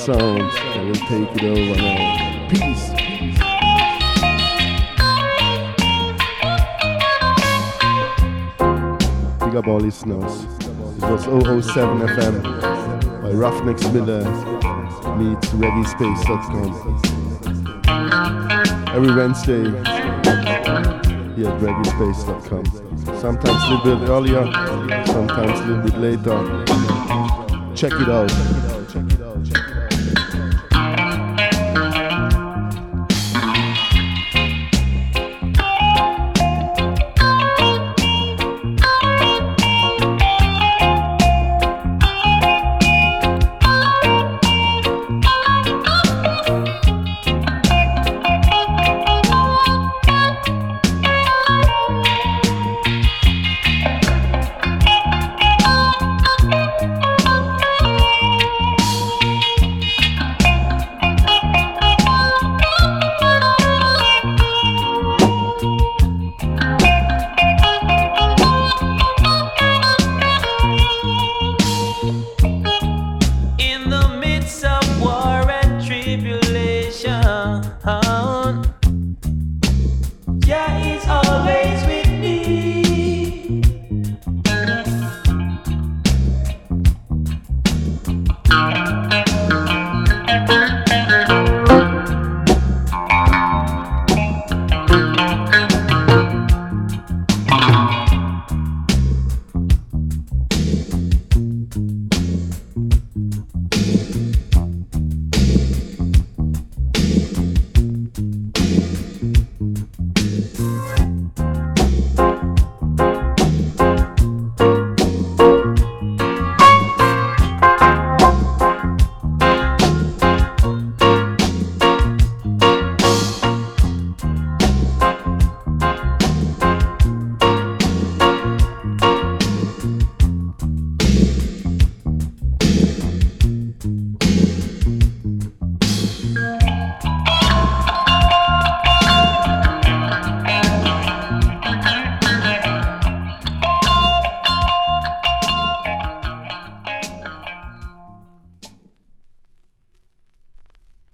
Sounds. I will take it over now. Peace. Big up all listeners. It was 007 FM by Ruffneck Smille meets ReggaeSpace.com. Every Wednesday here at ReggaeSpace.com. Sometimes a little bit earlier, sometimes a little bit later. Check it out.